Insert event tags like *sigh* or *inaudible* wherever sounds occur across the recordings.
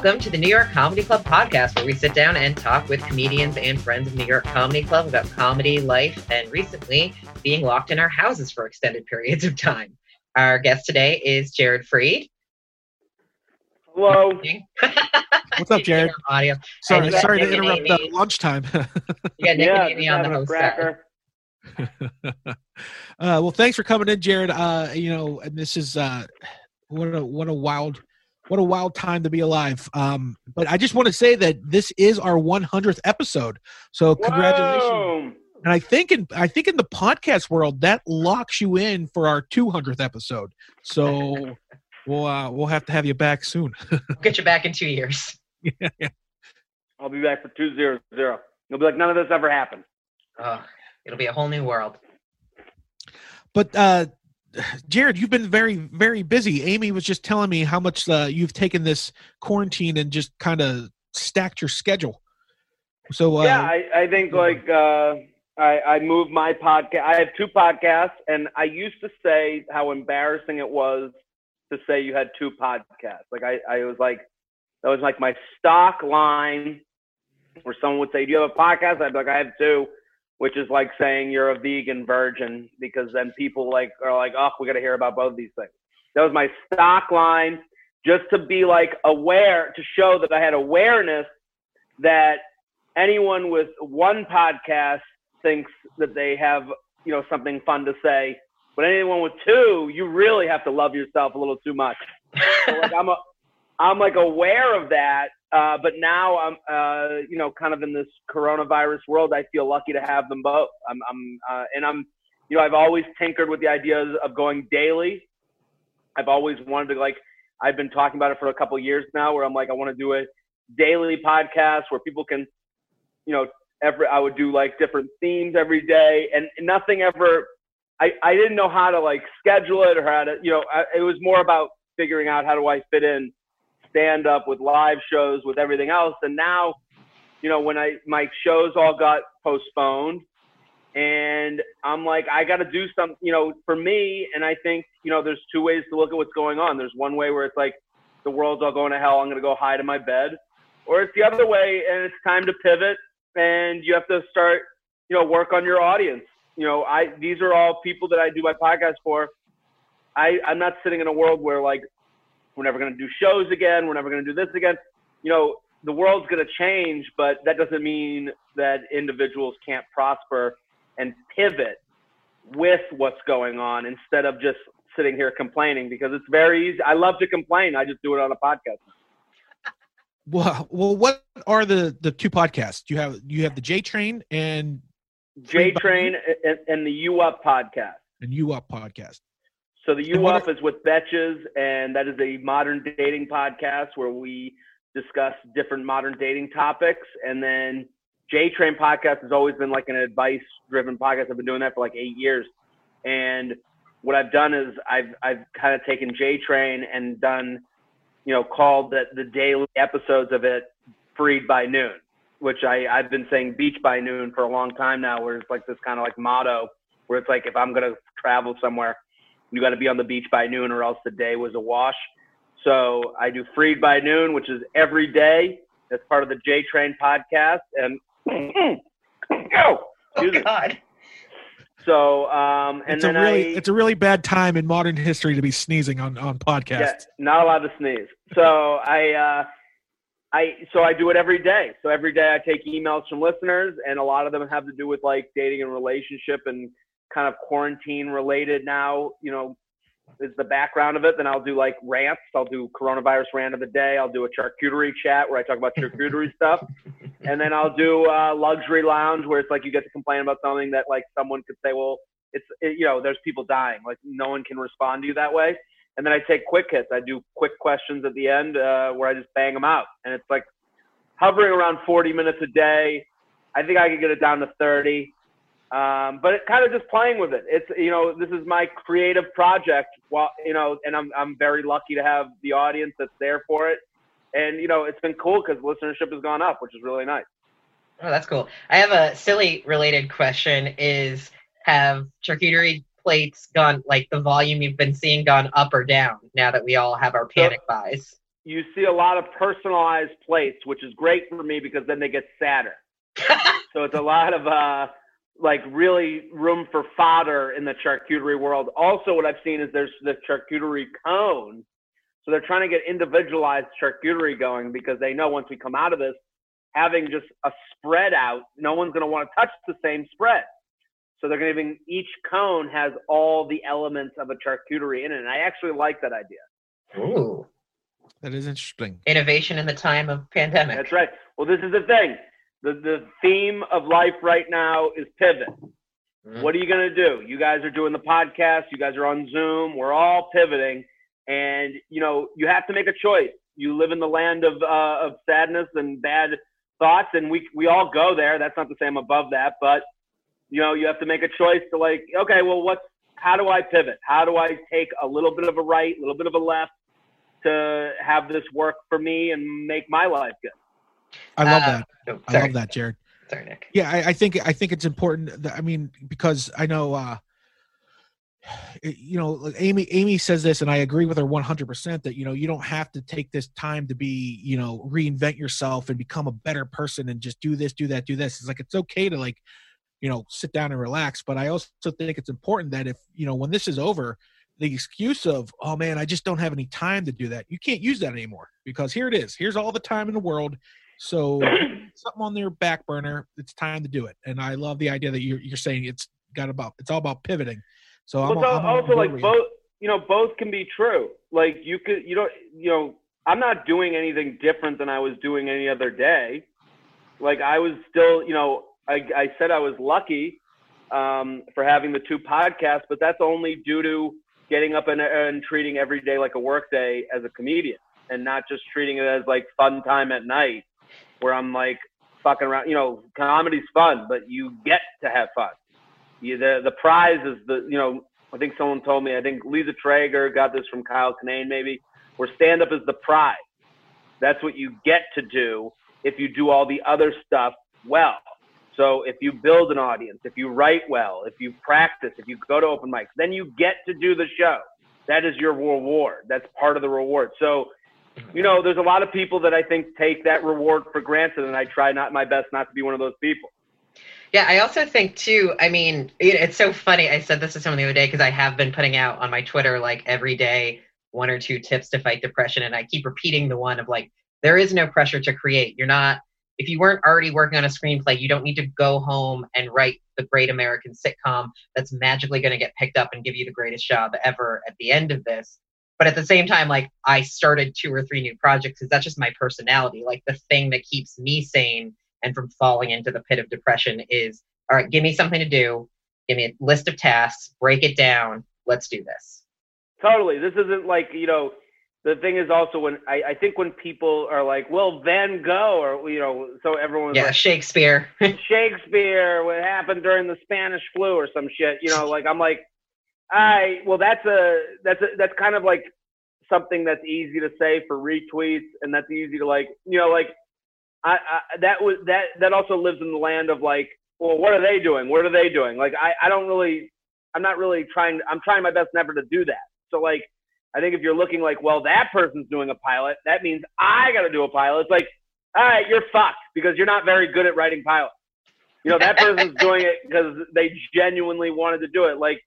Welcome to the New York Comedy Club podcast, where we sit down and talk with comedians and friends of New York Comedy Club about comedy, life, and recently being locked in our houses for extended periods of time. Our guest today is Jared Freid. Hello. *laughs* What's up, Jared? Audio. Sorry, And sorry got to interrupt the lunchtime. *laughs* You got Nick yeah, and Amy on the having host cracker. *laughs* uh, well, thanks for coming in, Jared. Uh, you know, and this is uh, what a what a wild what a wild time to be alive. Um, but I just want to say that this is our 100th episode. So congratulations. Whoa. And I think in I think in the podcast world that locks you in for our 200th episode. So *laughs* we'll uh, we'll have to have you back soon. *laughs* We'll get you back in two years. Yeah, I'll be back for two zero zero. You'll be like, none of this ever happened. Oh, it'll be a whole new world. But uh, Jared, you've been very, very busy. Amy was just telling me how much uh, you've taken this quarantine and just kind of stacked your schedule. So uh, yeah, I, I think like uh, I, I moved my podcast. I have two podcasts, and I used to say how embarrassing it was to say you had two podcasts. Like I, I was like, that was like my stock line, where someone would say, "Do you have a podcast?" I'd be like, "I have two. Which is like saying you're a vegan virgin because then people like are like, "Oh, we got to hear about both these things." That was my stock line, just to be like aware to show that I had awareness that anyone with one podcast thinks that they have you know something fun to say but anyone with two you really have to love yourself a little too much so like i'm a i'm like aware of that uh, but now i'm uh, you know kind of in this coronavirus world i feel lucky to have them both i'm, I'm uh, and i'm you know i've always tinkered with the ideas of going daily i've always wanted to like i've been talking about it for a couple years now where i'm like i want to do a daily podcast where people can you know, every I would do like different themes every day, and nothing ever. I I didn't know how to like schedule it or how to, you know, I, it was more about figuring out how do I fit in stand up with live shows with everything else, and now, you know, when I my shows all got postponed, and I'm like, I got to do some, you know, for me, and I think, you know, there's two ways to look at what's going on. There's one way where it's like the world's all going to hell. I'm gonna go hide in my bed, or it's the other way, and it's time to pivot and you have to start, you know, work on your audience. You know, I these are all people that I do my podcast for. I I'm not sitting in a world where like we're never going to do shows again, we're never going to do this again. You know, the world's going to change, but that doesn't mean that individuals can't prosper and pivot with what's going on instead of just sitting here complaining because it's very easy. I love to complain. I just do it on a podcast. well, well, what are the the two podcasts? You have you have the J Train and J Train and, and the U Up podcast. and You Up podcast. So the U Up is with Betches, and that is a modern dating podcast where we discuss different modern dating topics. And then J Train podcast has always been like an advice driven podcast. I've been doing that for like eight years. And what I've done is I've I've kind of taken J Train and done, you know, called the, the daily episodes of it Freid by noon, which I, I've been saying beach by noon for a long time now, where it's like this kind of like motto where it's like if I'm gonna travel somewhere, you got to be on the beach by noon or else the day was a wash. So I do Freid by noon, which is every day. That's part of the J Train podcast. And *clears throat* oh, Oh excuse. God! so um, and it's a really I, it's a really bad time in modern history to be sneezing on on podcasts. Yeah, not allowed to sneeze. So *laughs* I, uh, I, so I do it every day. So every day I take emails from listeners, and a lot of them have to do with like dating and relationship and kind of quarantine related. Now, you know, is the background of it. Then I'll do like rants. I'll do coronavirus rant of the day. I'll do a charcuterie chat where I talk about charcuterie *laughs* stuff, and then I'll do uh, luxury lounge where it's like you get to complain about something that like someone could say, well, it's it, you know, there's people dying. Like no one can respond to you that way. And then I take quick hits. I do quick questions at the end uh, where I just bang them out. And it's like hovering around 40 minutes a day. I think I could get it down to 30. Um, but it kind of just playing with it. It's, you know, this is my creative project while, you know, and I'm, I'm very lucky to have the audience that's there for it. And, you know, it's been cool because listenership has gone up, which is really nice. Oh, that's cool. I have a silly related question: Is have charcuterie plates gone like the volume you've been seeing gone up or down now that we all have our panic buys? you see a lot of personalized plates, which is great for me because then they get sadder. *laughs* so it's a lot of uh, like really room for fodder in the charcuterie world. Also, what I've seen is there's the charcuterie cone. So they're trying to get individualized charcuterie going because they know once we come out of this, having just a spread out, no one's going to want to touch the same spread. So they're giving each cone has all the elements of a charcuterie in it. And I actually like that idea. Ooh. That is interesting. Innovation in the time of pandemic. That's right. Well, this is the thing. The the theme of life right now is pivot. Mm. What are you going to do? You guys are doing the podcast. You guys are on Zoom. We're all pivoting, and you know you have to make a choice. You live in the land of uh, of sadness and bad thoughts, and we we all go there. That's not to say I'm above that, but you know you have to make a choice to like, okay, well, what's how do I pivot? How do I take a little bit of a right, a little bit of a left to have this work for me and make my life good? I love Uh, that. oh, I love that, Jared. Sorry, Nick. Yeah, I, I think I think it's important. That, I mean, because I know, uh, you know, Amy. Amy says this, and I agree with her one hundred percent. That you know, you don't have to take this time to be, you know, reinvent yourself and become a better person and just do this, do that, do this. It's like it's okay to like, you know, sit down and relax. But I also think it's important that if you know when this is over, the excuse of oh man, I just don't have any time to do that. You can't use that anymore because here it is. Here's all the time in the world. So *coughs* something on their back burner. It's time to do it. And I love the idea that you're, you're saying it's got about it's all about pivoting. So I'm, well, I'm also like both you know both can be true like you could you don't you know i'm not doing anything different than i was doing any other day like i was still you know i, I said i was lucky um, for having the two podcasts but that's only due to getting up and, and treating every day like a work day as a comedian and not just treating it as like fun time at night where i'm like fucking around you know comedy's fun but you get to have fun you, the the prize is the you know I think someone told me I think Liza Treyger got this from Kyle Kinane maybe where stand up is the prize. That's what you get to do if you do all the other stuff well. So if you build an audience, if you write well, if you practice, if you go to open mics, then you get to do the show. That is your reward. That's part of the reward. So, you know, there's a lot of people that I think take that reward for granted, and I try not my best not to be one of those people. Yeah, I also think too. I mean, it's so funny. I said this to someone the other day because I have been putting out on my Twitter like every day one or two tips to fight depression, and I keep repeating the one of like there is no pressure to create. You're not if you weren't already working on a screenplay, you don't need to go home and write the great American sitcom that's magically going to get picked up and give you the greatest job ever at the end of this. But at the same time, like I started two or three new projects because that's just my personality. Like the thing that keeps me sane and from falling into the pit of depression is all right, give me something to do, give me a list of tasks, break it down, let's do this. Totally. This isn't like, you know, the thing is also when I, I think when people are like, well, Van Gogh, or, you know, so everyone's Yeah, like, Shakespeare. *laughs* Shakespeare, what happened during the Spanish flu or some shit, you know, like, I'm like, I, well, that's a, that's a, that's kind of like something that's easy to say for retweets and that's easy to like, you know, like, I, I that was that that also lives in the land of like, well, what are they doing? What are they doing? Like, I, I don't really, I'm not really trying. I'm trying my best never to do that. So like, I think if you're looking like, well, that person's doing a pilot, that means I got to do a pilot. It's like, all right, you're fucked because you're not very good at writing pilots. You know, that person's *laughs* doing it because they genuinely wanted to do it. Like,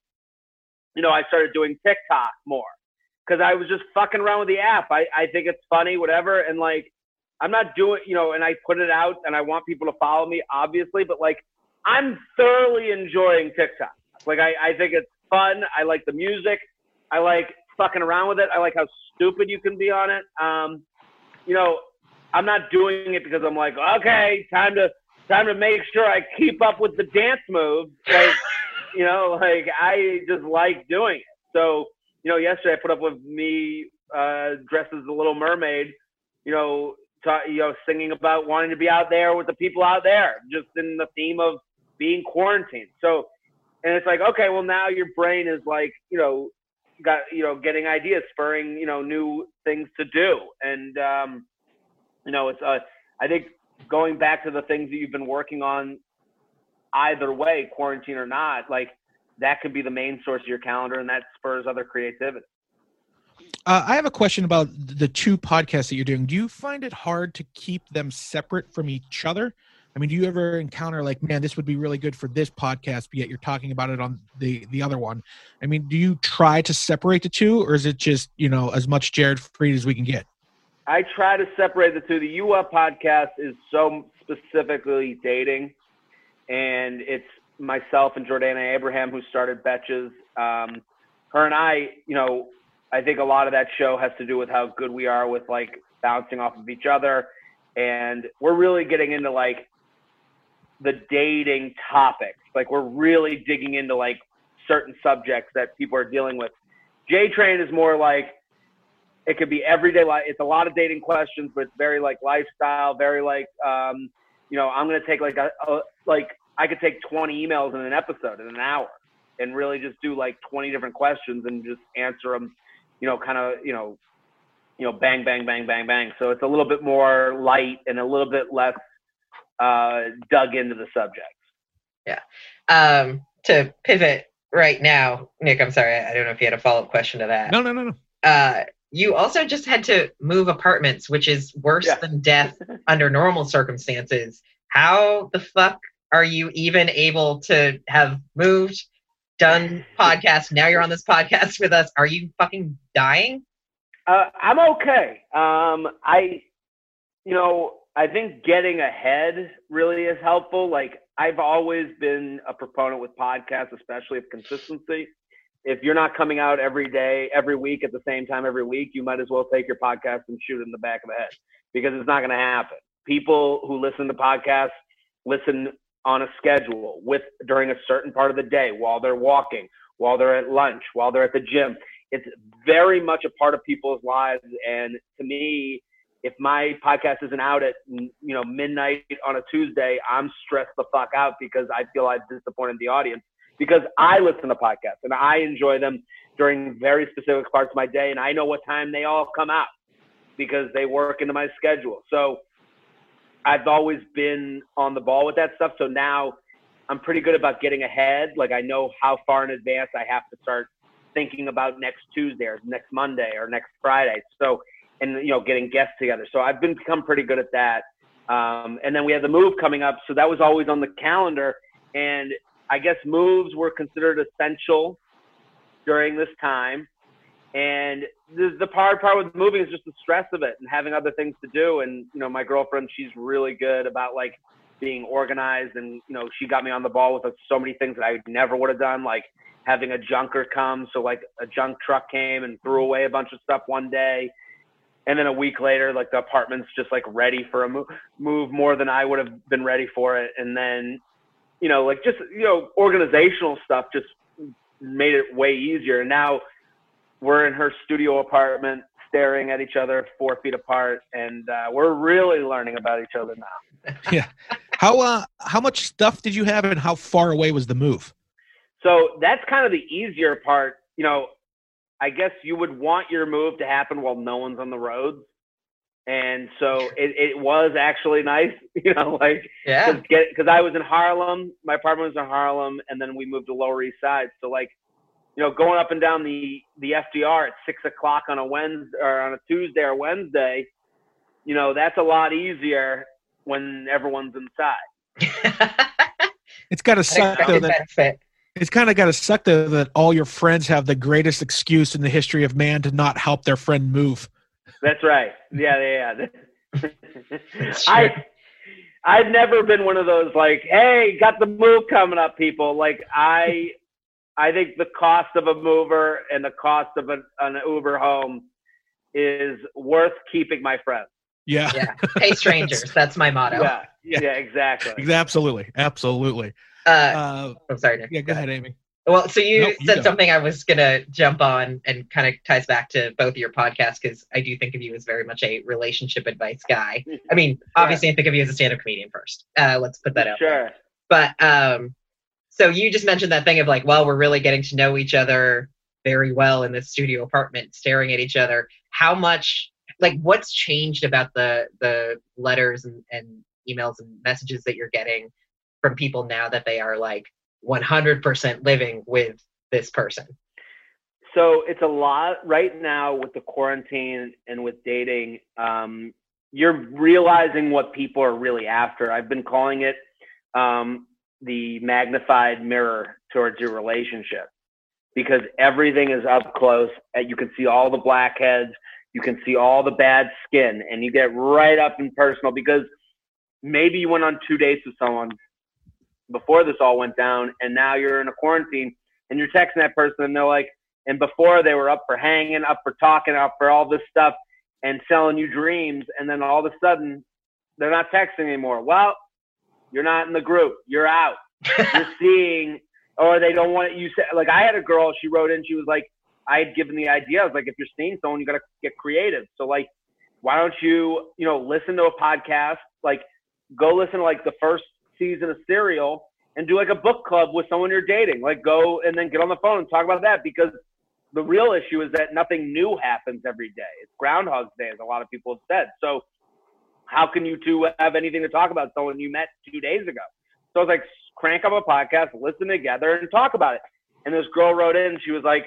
you know, I started doing TikTok more because I was just fucking around with the app. I, I think it's funny, whatever. And like, I'm not doing, you know, and I put it out and I want people to follow me, obviously, but like, I'm thoroughly enjoying TikTok. Like, I, I think it's fun. I like the music. I like fucking around with it. I like how stupid you can be on it. Um, you know, I'm not doing it because I'm like, okay, time to time to make sure I keep up with the dance moves. Like, you know, like I just like doing it. So, you know, yesterday I put up with me uh, dressed as the Little Mermaid. You know, ta- you know, singing about wanting to be out there with the people out there, just in the theme of being quarantined. So, and it's like, okay, well now your brain is like, you know, got you know getting ideas spurring you know new things to do and um you know it's uh i think going back to the things that you've been working on either way quarantine or not like that could be the main source of your calendar and that spurs other creativity Uh, I have a question about the two podcasts that you're doing. Do you find it hard to keep them separate from each other? I mean, do you ever encounter like, man, this would be really good for this podcast, but yet you're talking about it on the the other one? I mean, do you try to separate the two, or is it just you know as much Jared Freid as we can get? I try to separate the two. The U Up podcast is so specifically dating, and it's myself and Jordana Abraham who started Betches. Um, her and I, you know, I think a lot of that show has to do with how good we are with like bouncing off of each other, and we're really getting into like the dating topics. Like we're really digging into like certain subjects that people are dealing with. J Train is more like it could be everyday life. It's a lot of dating questions, but it's very like lifestyle, very like um, you know, I'm gonna take like a, a like I could take 20 emails in an episode in an hour and really just do like 20 different questions and just answer them, you know, kind of you know, you know, bang, bang, bang, bang, bang. So it's a little bit more light and a little bit less uh, dug into the subject. Yeah. Um, to pivot right now, Nick, I'm sorry, I don't know if you had a follow up question to that. No, no, no, no. Uh, you also just had to move apartments, which is worse Yeah. than death under normal circumstances. How the fuck are you even able to have moved, done podcasts? Now you're on this podcast with us. Are you fucking dying? Uh, I'm okay. Um, I, you know, I think getting ahead really is helpful. Like I've always been a proponent with podcasts, especially of consistency. If you're not coming out every day, every week at the same time every week, you might as well take your podcast and shoot it in the back of the head because it's not going to happen. People who listen to podcasts listen on a schedule with during a certain part of the day while they're walking, while they're at lunch, while they're at the gym. It's very much a part of people's lives. And to me, if my podcast isn't out at you know midnight on a Tuesday, I'm stressed the fuck out because I feel I've disappointed the audience because I listen to podcasts and I enjoy them during very specific parts of my day and I know what time they all come out because they work into my schedule. So I've always been on the ball with that stuff. So now I'm pretty good about getting ahead. Like I know how far in advance I have to start thinking about next Tuesday or next Monday or next Friday. So and you know getting guests together. So I've been become pretty good at that. Um, and then we had the move coming up, so that was always on the calendar. And I guess moves were considered essential during this time. And the, the hard part with moving is just the stress of it and having other things to do. And you know, my girlfriend, she's really good about like being organized, and you know, she got me on the ball with so many things that I never would have done, like having a junker come. So like a junk truck came and threw away a bunch of stuff one day and then a week later like the apartment's just like ready for a move, move more than i would have been ready for it and then you know like just you know organizational stuff just made it way easier and now we're in her studio apartment staring at each other four feet apart and uh, we're really learning about each other now *laughs* yeah. How uh how much stuff did you have and how far away was the move? so that's kind of the easier part you know I guess you would want your move to happen while no one's on the roads. And so it, it was actually nice, *laughs* you know, like Yeah. because I was in Harlem, my apartment was in Harlem, and then we moved to Lower East Side. So like, you know, going up and down the the FDR at six o'clock on a Wednesday or on a Tuesday or Wednesday, you know, that's a lot easier when everyone's inside. *laughs* It's got to suck though Unexpected that benefit. it's kind of got to suck though that all your friends have the greatest excuse in the history of man to not help their friend move. That's right. Yeah, yeah. yeah. *laughs* I I've never been one of those like, hey, got the move coming up, people. Like I I think the cost of a mover and the cost of an, an Uber home is worth keeping my friends. Yeah. yeah. *laughs* Pay strangers. That's my motto. Yeah, Yeah. yeah, exactly. Absolutely. Absolutely. Uh, Uh, I'm sorry, Nick. yeah, go ahead, Amy. Well, so you Nope, said go. something I was gonna jump on, and kind of ties back to both of your podcasts because I do think of you as very much a relationship advice guy. *laughs* I mean, obviously, I think of you as a stand-up comedian first. Uh, let's put that out. there. Sure. But um, so you just mentioned that thing of like, well, we're really getting to know each other very well in this studio apartment, staring at each other. How much, like, what's changed about the the letters and, and emails and messages that you're getting from people now that they are like 100% living with this person? so it's a lot right now with the quarantine and with dating. Um, you're realizing what people are really after. I've been calling it um, the magnified mirror towards your relationship because everything is up close. And you can see all the blackheads, you can see all the bad skin, and you get right up and personal because maybe you went on two dates with someone before this all went down, and now you're in a quarantine and you're texting that person, and they're like, and before they were up for hanging, up for talking, up for all this stuff and selling you dreams, and then all of a sudden they're not texting anymore. Well, you're not in the group. You're out. you're *laughs* seeing, or they don't want you. Say, like I had a girl. She wrote in. She was like, I had given the idea. I was like, if you're seeing someone, you got to get creative. So like, why don't you, you know, listen to a podcast? Like, go listen to like the first season of Serial and do like a book club with someone you're dating. Like, go and then get on the phone and talk about that because the real issue is that nothing new happens every day. It's Groundhog's Day, as a lot of people have said. So how can you two have anything to talk about someone you met two days ago? So I was like, crank up a podcast, listen together, and talk about it. And this girl wrote in, she was like,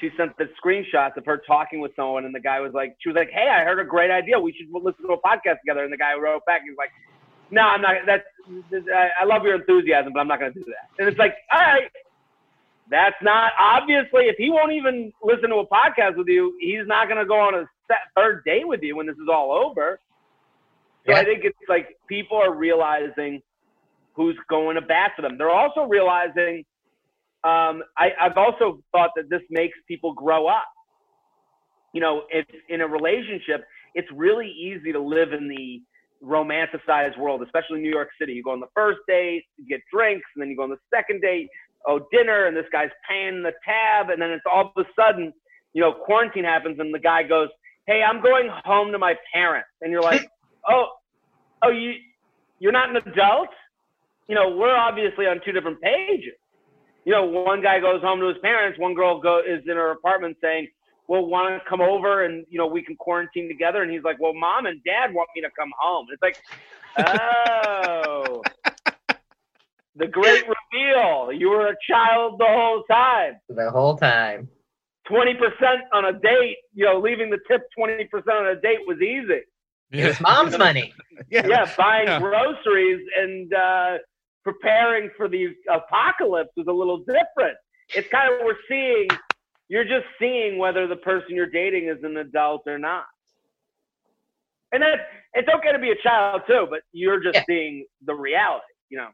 she sent the screenshots of her talking with someone, and the guy was like, she was like, hey, I heard a great idea. We should listen to a podcast together. And the guy wrote back, he was like, no, I'm not. That's I love your enthusiasm, but I'm not going to do that. And it's like, all right, that's not obviously if he won't even listen to a podcast with you, he's not going to go on a set, third date with you when this is all over. So yeah. I think it's like people are realizing who's going to bat for them. They're also realizing. Um, I, I've also thought that this makes people grow up. You know, it's in a relationship, it's really easy to live in the romanticized world, especially in New York City. You go on the first date, you get drinks, and then you go on the second date, oh, dinner, and this guy's paying the tab, and then it's all of a sudden, you know, quarantine happens, and the guy goes, "Hey, I'm going home to my parents," and you're like, *laughs* "Oh, oh, you, you're not an adult." You know, we're obviously on two different pages. You know, one guy goes home to his parents, one girl go is in her apartment saying, "Well, want to come over and you know we can quarantine together?" And he's like, "Well, mom and dad want me to come home." It's like, oh the great reveal. You were a child the whole time. The whole time. 20% on a date, you know, leaving the tip 20% on a date was easy. It was mom's money. *laughs* yeah. yeah, buying yeah. groceries and uh, preparing for the apocalypse is a little different. It's kind of, we're seeing, you're just seeing whether the person you're dating is an adult or not. And that it's okay to be a child too, but you're just yeah. seeing the reality, you know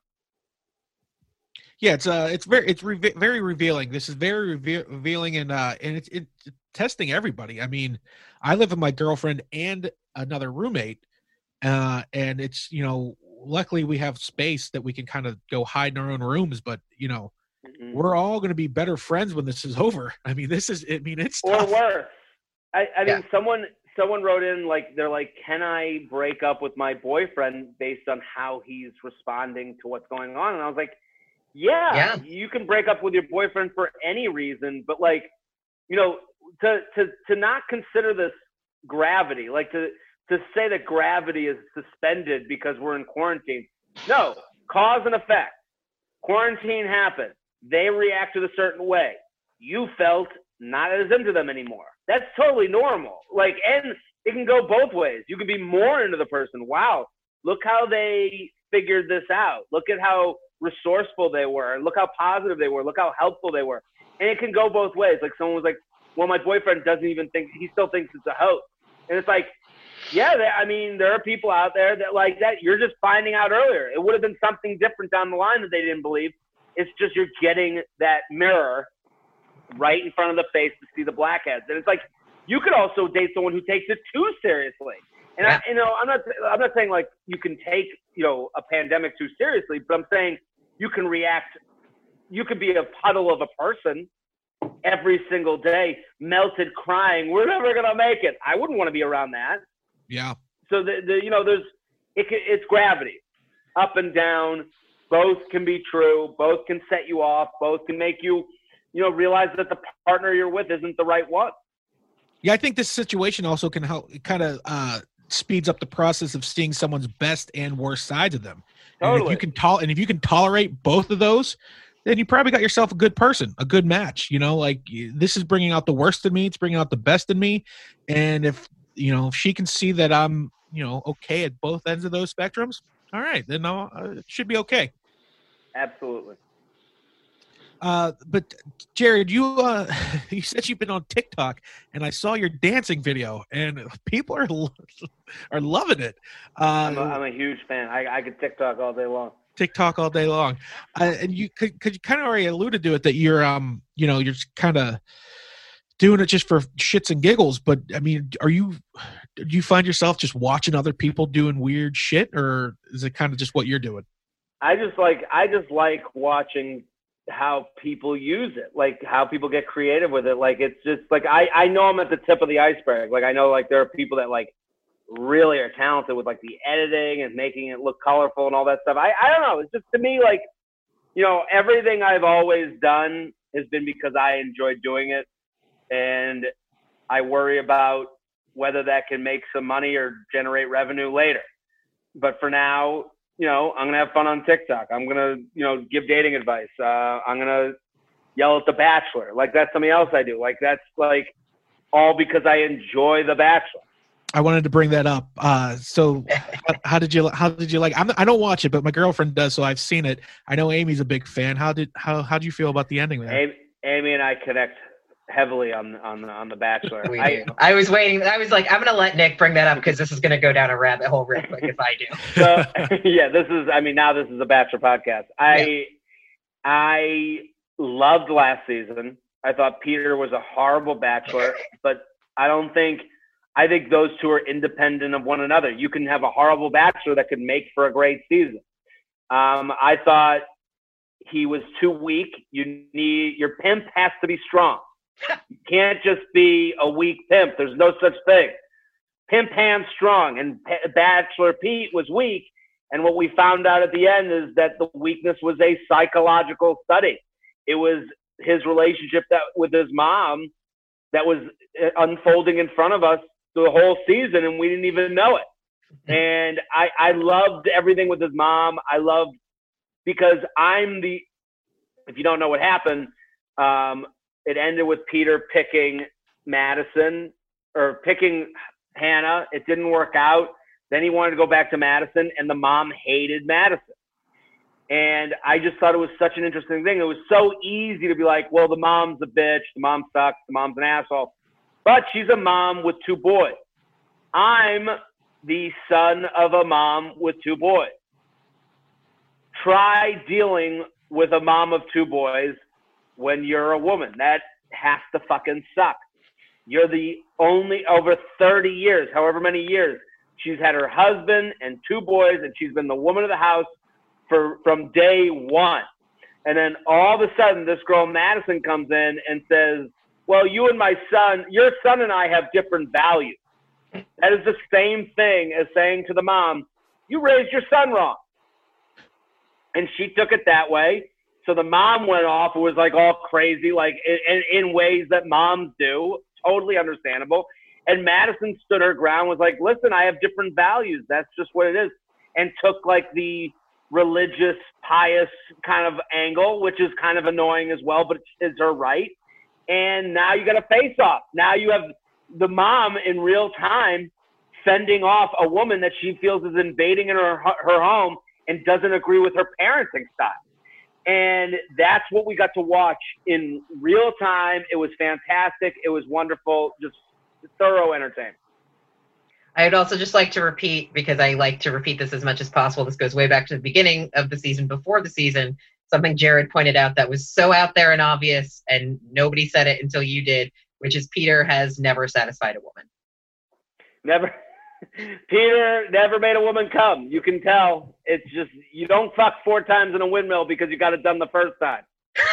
yeah it's uh it's very it's re- very revealing this is very reve- revealing and uh and it's it's testing everybody i mean i live with my girlfriend and another roommate uh and it's you know luckily we have space that we can kind of go hide in our own rooms but you know mm-hmm. we're all going to be better friends when this is *laughs* over i mean this is i mean it's or tough. worse i i yeah. mean someone someone wrote in like they're like can i break up with my boyfriend based on how he's responding to what's going on and i was like yeah, yeah, you can break up with your boyfriend for any reason, but like, you know, to to to not consider this gravity, like to to say that gravity is suspended because we're in quarantine. No, cause and effect. Quarantine happened. They reacted a certain way. You felt not as into them anymore. That's totally normal. Like, and it can go both ways. You can be more into the person. Wow, look how they figured this out. Look at how resourceful they were. Look how positive they were. Look how helpful they were. And it can go both ways. Like someone was like, well, my boyfriend doesn't even think, he still thinks it's a hoax. And it's like, yeah, they, I mean, there are people out there that like that. You're just finding out earlier. It would have been something different down the line that they didn't believe. It's just you're getting that mirror right in front of the face to see the blackheads. And it's like, you could also date someone who takes it too seriously. And. I, you know, I'm not, I'm not saying like you can take, you know, a pandemic too seriously, but I'm saying you can react. You could be a puddle of a person every single day, melted, crying. We're never gonna make it. I wouldn't want to be around that. Yeah. So the, the you know, there's it, it's gravity, up and down. Both can be true. Both can set you off. Both can make you, you know, realize that the partner you're with isn't the right one. Yeah, I think this situation also can help it kind of uh, speeds up the process of seeing someone's best and worst sides of them. Totally. And if you can tol- and if you can tolerate both of those, then you probably got yourself a good person, a good match. You know, like this is bringing out the worst in me. It's bringing out the best in me. And if you know, if she can see that I'm, you know, okay at both ends of those spectrums, all right, then I'll, uh, it should be okay. Absolutely. Uh, but Jared, you uh, *laughs* you said you've been on TikTok, and I saw your dancing video, and people are *laughs* are loving it. Uh, I'm, a, I'm a huge fan. I, I could TikTok all day long. TikTok all day long, uh, and you could, could you kind of already alluded to it that you're um you know you're kind of doing it just for shits and giggles. But I mean, are you do you find yourself just watching other people doing weird shit, or is it kind of just what you're doing? I just like I just like watching how people use it, like how people get creative with it. Like it's just like I I know I'm at the tip of the iceberg. Like I know like there are people that like really are talented with like the editing and making it look colorful and all that stuff. I I don't know. It's just to me like you know everything I've always done has been because I enjoy doing it, and I worry about whether that can make some money or generate revenue later. But for now, you know, I'm gonna have fun on TikTok. I'm gonna, you know, give dating advice. Uh, I'm gonna yell at The Bachelor. Like that's something else I do. Like that's like all because I enjoy The Bachelor. I wanted to bring that up. Uh, so, *laughs* how, how, did you how did you like? I'm, I don't watch it, but my girlfriend does, so I've seen it. I know Amy's a big fan. How did how how do you feel about the ending there? Amy, Amy and I connect heavily on on on the Bachelor. We I, do. I was waiting. I was like, I'm gonna let Nick bring that up because this is gonna go down a rabbit hole real quick if I do. *laughs* So *laughs* yeah, this is. I mean, now this is a Bachelor podcast. I yeah. I loved last season. I thought Peter was a horrible Bachelor, but I don't think. I think those two are independent of one another. You can have a horrible Bachelor that could make for a great season. Um, I thought he was too weak. You need your pimp has to be strong you can't just be a weak pimp. There's no such thing. Pimp hands strong, and P- Bachelor Pete was weak. And what we found out at the end is that the weakness was a psychological study. It was his relationship that with his mom that was uh, unfolding in front of us the whole season, and we didn't even know it. And I, I loved everything with his mom. I loved because I'm the. If you don't know what happened, um, it ended with Peter picking Madison or picking Hannah. It didn't work out. Then he wanted to go back to Madison, and the mom hated Madison. And I just thought it was such an interesting thing. It was so easy to be like, well, the mom's a bitch, the mom sucks, the mom's an asshole. But she's a mom with two boys. I'm the son of a mom with two boys. Try dealing with a mom of two boys when you're a woman. That has to fucking suck. You're the only over 30 years, however many years, she's had her husband and two boys, and she's been the woman of the house for from day one. And then all of a sudden, this girl Madison comes in and says, "Well, you and my son, your son and I have different values." That is the same thing as saying to the mom, "You raised your son wrong." And she took it that way. So the mom went off and was like all crazy, like in, in ways that moms do. Totally understandable. And Madison stood her ground, was like, listen, I have different values. That's just what it is. And took like the religious, pious kind of angle, which is kind of annoying as well, but is her right. And now you got a face off. Now you have the mom in real time fending off a woman that she feels is invading in her, her home and doesn't agree with her parenting style. And that's what we got to watch in real time. It was fantastic. It was wonderful. Just thorough entertainment. I would also just like to repeat, because I like to repeat this as much as possible. This goes way back to the beginning of the season, before the season. Something Jared pointed out that was so out there and obvious, and nobody said it until you did, which is Peter has never satisfied a woman. Never. *laughs* Peter never made a woman come. You can tell. It's just you don't fuck four times in a windmill because you got it done the first time. *laughs*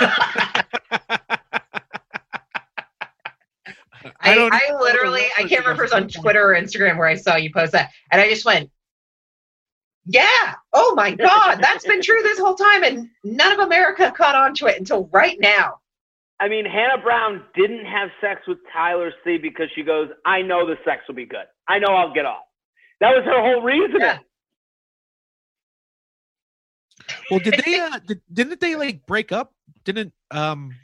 I, I, I literally I can't remember if it was on Twitter or Instagram where I saw you post that, and I just went, "Yeah, oh my god, that's been true this whole time, and none of America caught on to it until right now." I mean, Hannah Brown didn't have sex with Tyler C because she goes, I know the sex will be good. I know I'll get off. That was her whole reason. Yeah. Well, did they? Uh, did, didn't they like break up? Didn't um?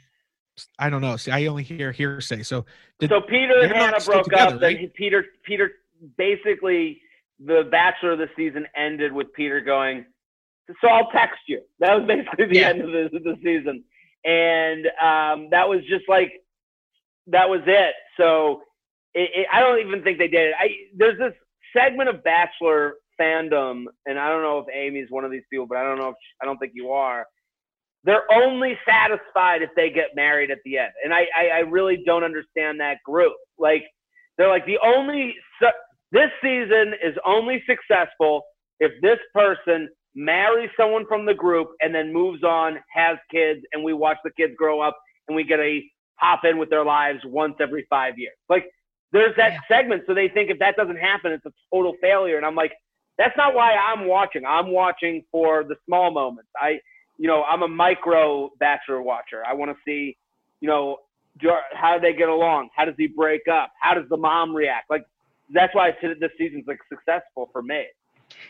I don't know. See, I only hear hearsay. So did, so Peter and they're Hannah broke together, up. right? Then Peter Peter basically the Bachelor of the season ended with Peter going. So I'll text you. That was basically the Yeah. end of the, the season, and um, that was just like that was it. So it, it, I don't even think they did it. I there's this segment of Bachelor fandom, and I don't know if Amy's one of these people, but I don't know if I don't think you are. They're only satisfied if they get married at the end, and I I, I really don't understand that group. Like they're like the only su- this season is only successful if this person marries someone from the group and then moves on, has kids, and we watch the kids grow up and we get a pop in with their lives once every five years. Like there's that Yeah. segment, so they think if that doesn't happen, it's a total failure. And I'm like, that's not why I'm watching. I'm watching for the small moments. I, you know, I'm a micro Bachelor watcher. I want to see, you know, do- how do they get along? How does he break up? How does the mom react? Like that's why I said this season's like successful for me.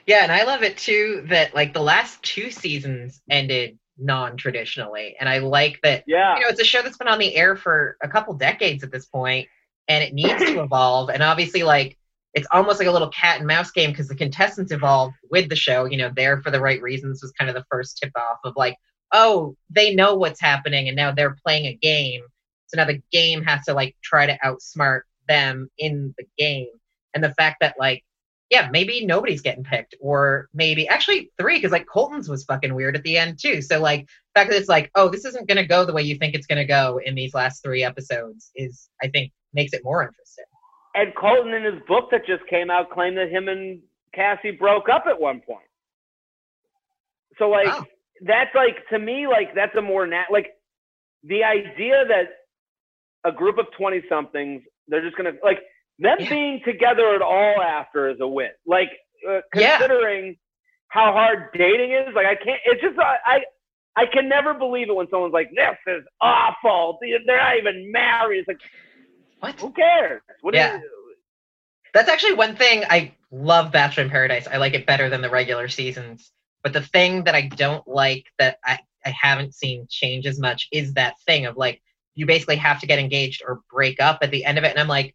Yeah, and I love it too that like the last two seasons ended non-traditionally, and I like that. Yeah. You know, it's a show that's been on the air for a couple decades at this point, and it needs to *clears throat* evolve. And obviously, like it's almost like a little cat and mouse game because the contestants evolved with the show. You know, there for the right reasons was kind of the first tip off of like, oh, they know what's happening, and now they're playing a game. So now the game has to like try to outsmart them in the game. And the fact that like yeah, maybe nobody's getting picked, or maybe actually three, because like Colton's was fucking weird at the end too. So like the fact that it's like, oh, this isn't gonna go the way you think it's gonna go in these last three episodes is, I think, makes it more interesting. And Colton, in his book that just came out, claimed that him and Cassie broke up at one point. So like Wow. that's like to me like that's a more nat like the idea that a group of twenty somethings they're just gonna like them Yeah. being together at all after is a win. Like uh, Yeah. considering how hard dating is, like I can't. It's just I. I I can never believe it when someone's like, "This is awful." They're not even married. It's like, What? who cares? What do Yeah. That's actually one thing I love Bachelor in Paradise. I like it better than the regular seasons. But the thing that I don't like that I, I haven't seen change as much is that thing of like you basically have to get engaged or break up at the end of it. And I'm like,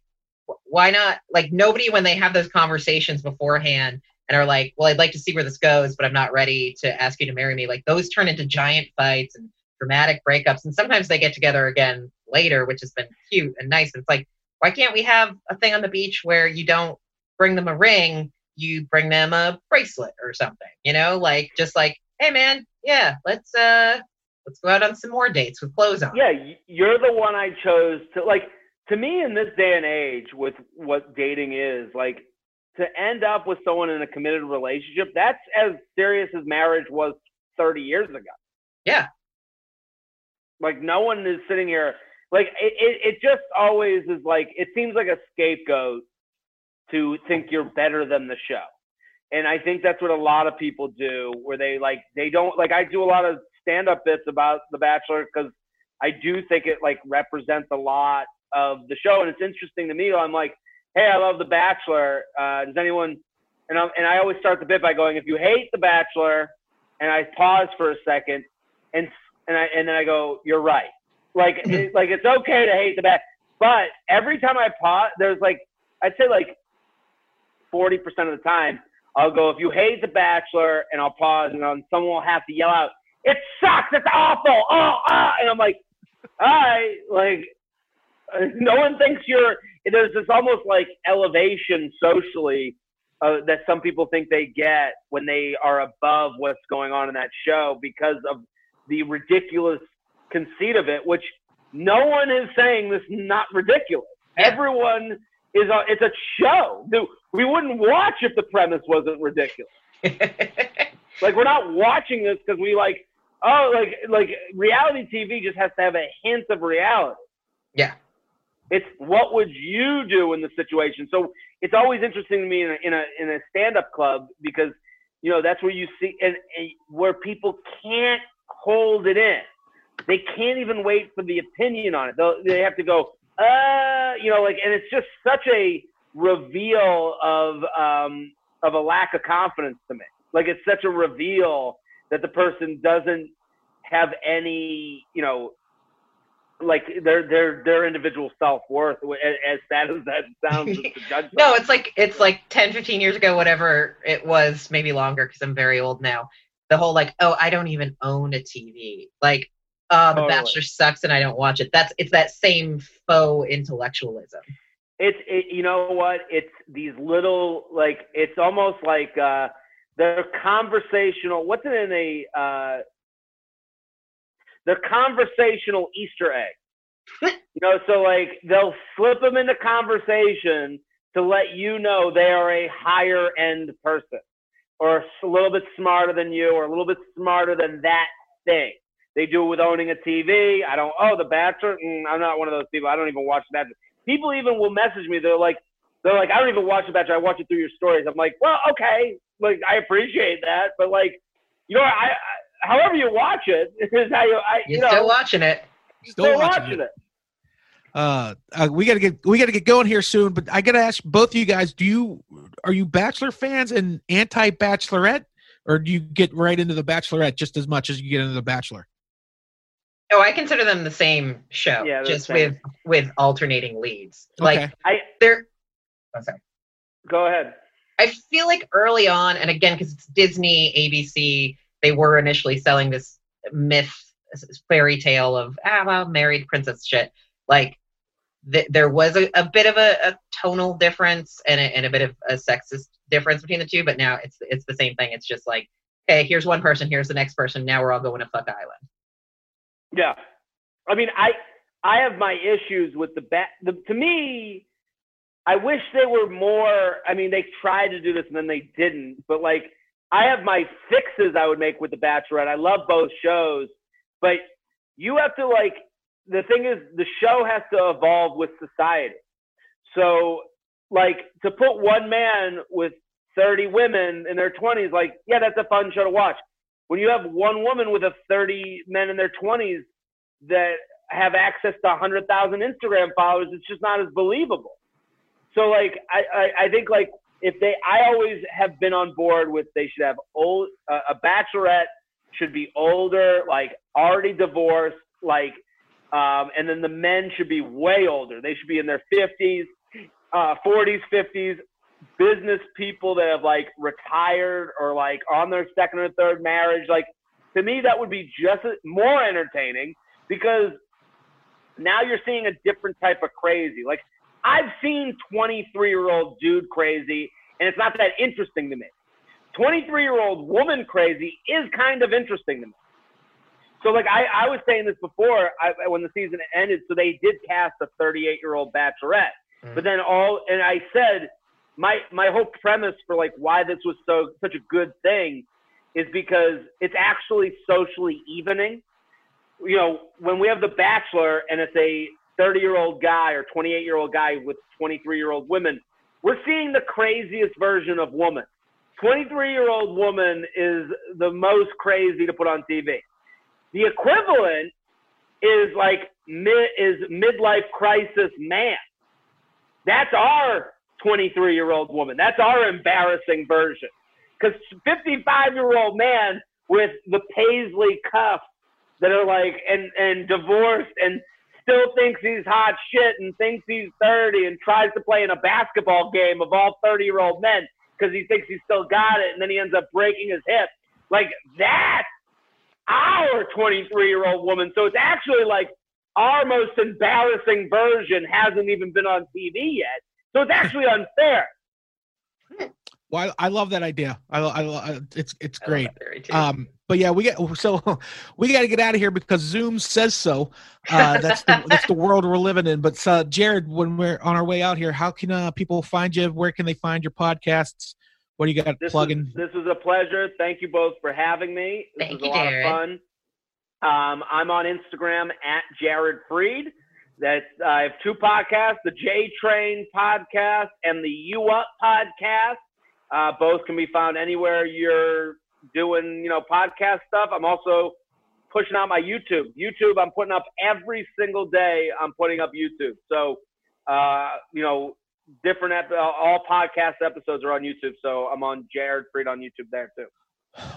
why not? Like nobody when they have those conversations beforehand and are like, well, I'd like to see where this goes, but I'm not ready to ask you to marry me. Like those turn into giant fights and dramatic breakups. And sometimes they get together again later, which has been cute and nice. And it's like, why can't we have a thing on the beach where you don't bring them a ring, you bring them a bracelet or something, you know, like just like, hey man, yeah, let's uh let's go out on some more dates with clothes on. yeah, you're the one I chose to like. To me, in this day and age, with what dating is, like to end up with someone in a committed relationship, that's as serious as marriage was 30 years ago. Yeah. Like no one is sitting here. Like it, it, it just always is like it seems like a scapegoat to think you're better than the show. And I think that's what a lot of people do, where they like they don't like. I do a lot of stand-up bits about The Bachelor because I do think it like represents a lot of the show, and it's interesting to me. I'm like, hey, I love The Bachelor. Uh, does anyone? And I'm, and I always start the bit by going, if you hate The Bachelor, and I pause for a second, and and I and then I go, you're right. Like *laughs* it, like it's okay to hate The Bachelor, but every time I pause, there's like I'd say like forty percent of the time. I'll go, if you hate The Bachelor, and I'll pause, and then someone will have to yell out, it sucks, it's awful, oh, ah, and I'm like, all right, like, *laughs* no one thinks you're, there's this almost like elevation socially uh, that some people think they get when they are above what's going on in that show because of the ridiculous conceit of it, which no one is saying this is not ridiculous. Yeah. Everyone is, a, it's a show. We wouldn't watch if the premise wasn't ridiculous. *laughs* Like we're not watching this because we like oh like like reality TV just has to have a hint of reality. Yeah. It's what would you do in the situation? So it's always interesting to me in a in a in a stand up club because you know that's where you see and, and where people can't hold it in. They can't even wait for the opinion on it. They'll, they have to go uh you know like and it's just such a reveal of um of a lack of confidence to me. Like it's such a reveal that the person doesn't have any, you know, like their their their individual self worth. As sad as that sounds, *laughs* no, it's like it's like 10, 15 years ago, whatever it was, maybe longer because I'm very old now. The whole like, oh, I don't even own a TV. Like, uh, The totally. Bachelor sucks and I don't watch it. That's it's that same faux intellectualism. It's it, you know what? It's these little like it's almost like uh, they're conversational. What's it in a uh, they're conversational Easter eggs. you know, so like they'll slip them into conversation to let you know they are a higher end person or a little bit smarter than you or a little bit smarter than that thing. They do it with owning a TV. I don't, oh, The Bachelor? Mm, I'm not one of those people. I don't even watch The Bachelor. People even will message me. They're like, they're like, I don't even watch The Bachelor. I watch it through your stories. I'm like, well, okay. Like, I appreciate that. But like, you know, I, however you watch it *laughs* is how you. I, You're you know, still watching it. Still, still watching, watching it. it. Uh, uh, we gotta get we gotta get going here soon. But I gotta ask both of you guys: Do you are you Bachelor fans and anti Bachelorette, or do you get right into the Bachelorette just as much as you get into the Bachelor? Oh, I consider them the same show, yeah, just with with alternating leads. Okay. Like I, they're. Oh, sorry. Go ahead. I feel like early on, and again, because it's Disney, ABC, they were initially selling this myth fairy tale of ah well, married princess shit. Like th- there was a, a bit of a, a tonal difference and a, and a bit of a sexist difference between the two, but now it's it's the same thing. It's just like, hey, here's one person, here's the next person. Now we're all going to fuck island. Yeah, I mean, I I have my issues with the bat. The, to me, I wish they were more. I mean, they tried to do this and then they didn't. But like, I have my fixes I would make with The Bachelorette. I love both shows, but you have to like the thing is the show has to evolve with society. So like to put one man with 30 women in their 20s, like yeah, that's a fun show to watch. When you have one woman with a 30 men in their 20s that have access to 100,000 Instagram followers, it's just not as believable. So like I, I, I think like if they, I always have been on board with they should have old uh, a bachelorette should be older, like already divorced, like, um, and then the men should be way older. They should be in their fifties, uh, forties, fifties. Business people that have like retired or like on their second or third marriage. Like to me, that would be just more entertaining because now you're seeing a different type of crazy. Like I've seen 23 year old dude crazy, and it's not that interesting to me. 23 year old woman crazy is kind of interesting to me. So, like I, I was saying this before I, when the season ended. So they did cast a 38 year old bachelorette, mm-hmm. but then all, and I said my my whole premise for like why this was so such a good thing is because it's actually socially evening. You know, when we have the Bachelor and it's a 30 year old guy or 28 year old guy with 23 year old women, we're seeing the craziest version of woman. 23 year old woman is the most crazy to put on TV. The equivalent is like mid, is midlife crisis man. That's our 23 year old woman. That's our embarrassing version. Because 55 year old man with the paisley cuffs that are like and and divorced and still thinks he's hot shit and thinks he's 30 and tries to play in a basketball game of all 30 year old men because he thinks he's still got it and then he ends up breaking his hip. Like that's our 23 year old woman. So it's actually like our most embarrassing version hasn't even been on TV yet. So it's actually unfair. Well, I, I love that idea. I, I, it's it's great. Um, but yeah, we get *laughs* so we got to get out of here because Zoom says so. Uh, that's the that's the world we're living in. But uh, Jared, when we're on our way out here, how can uh, people find you? Where can they find your podcasts? What do you got this plugging? this is a pleasure. Thank you both for having me. This Thank was you, a lot Jared. of fun. Um, I'm on Instagram at Jared Freid. That uh, I have two podcasts: the J Train podcast and the U Up podcast. Uh, both can be found anywhere you're doing, you know, podcast stuff. I'm also pushing out my YouTube. YouTube, I'm putting up every single day. I'm putting up YouTube. So, uh, you know, different ep- all podcast episodes are on YouTube. So I'm on Jared Freid on YouTube there too.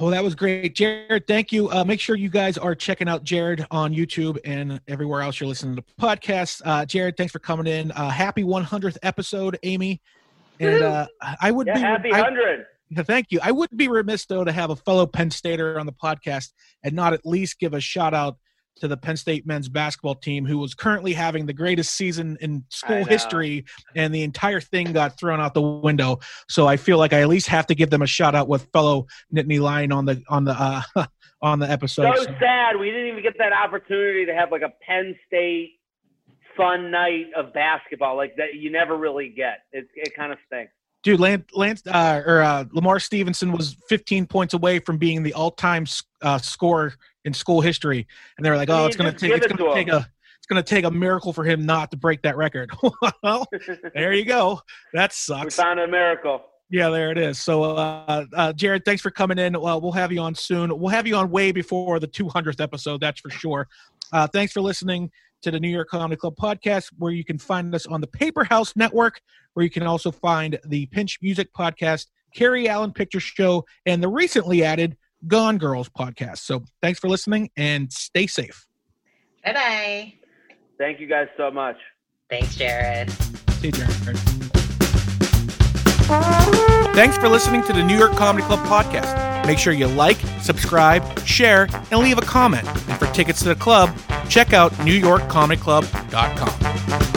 Well, that was great, Jared. Thank you. Uh, make sure you guys are checking out Jared on YouTube and everywhere else you're listening to podcasts. Uh, Jared, thanks for coming in. Uh, happy 100th episode, Amy. And uh, I would Yeah, be happy I- hundred. Thank you. I would be remiss though to have a fellow Penn Stater on the podcast and not at least give a shout out to the Penn State men's basketball team who was currently having the greatest season in school history and the entire thing got thrown out the window. So I feel like I at least have to give them a shout out with fellow Nittany Lion on the on the uh *laughs* on the episode. So sad. We didn't even get that opportunity to have like a Penn State fun night of basketball like that. You never really get. It it kind of stinks. Dude, Lance, Lance uh, or uh, Lamar Stevenson was 15 points away from being the all-time uh, scorer in school history, and they were like, "Oh, it's gonna take it's gonna to take a it's gonna take a miracle for him not to break that record." *laughs* well, there you go. That sucks. we found a miracle. Yeah, there it is. So, uh, uh, Jared, thanks for coming in. Well, we'll have you on soon. We'll have you on way before the 200th episode, that's for sure. Uh, thanks for listening to the New York Comedy Club podcast, where you can find us on the Paper House Network, where you can also find the Pinch Music podcast, Carrie Allen Picture Show, and the recently added Gone Girls podcast. So, thanks for listening and stay safe. Bye bye. Thank you guys so much. Thanks, Jared. See you, Jared. Thanks for listening to the New York Comedy Club podcast. Make sure you like, subscribe, share, and leave a comment. And for tickets to the club, check out newyorkcomedyclub.com.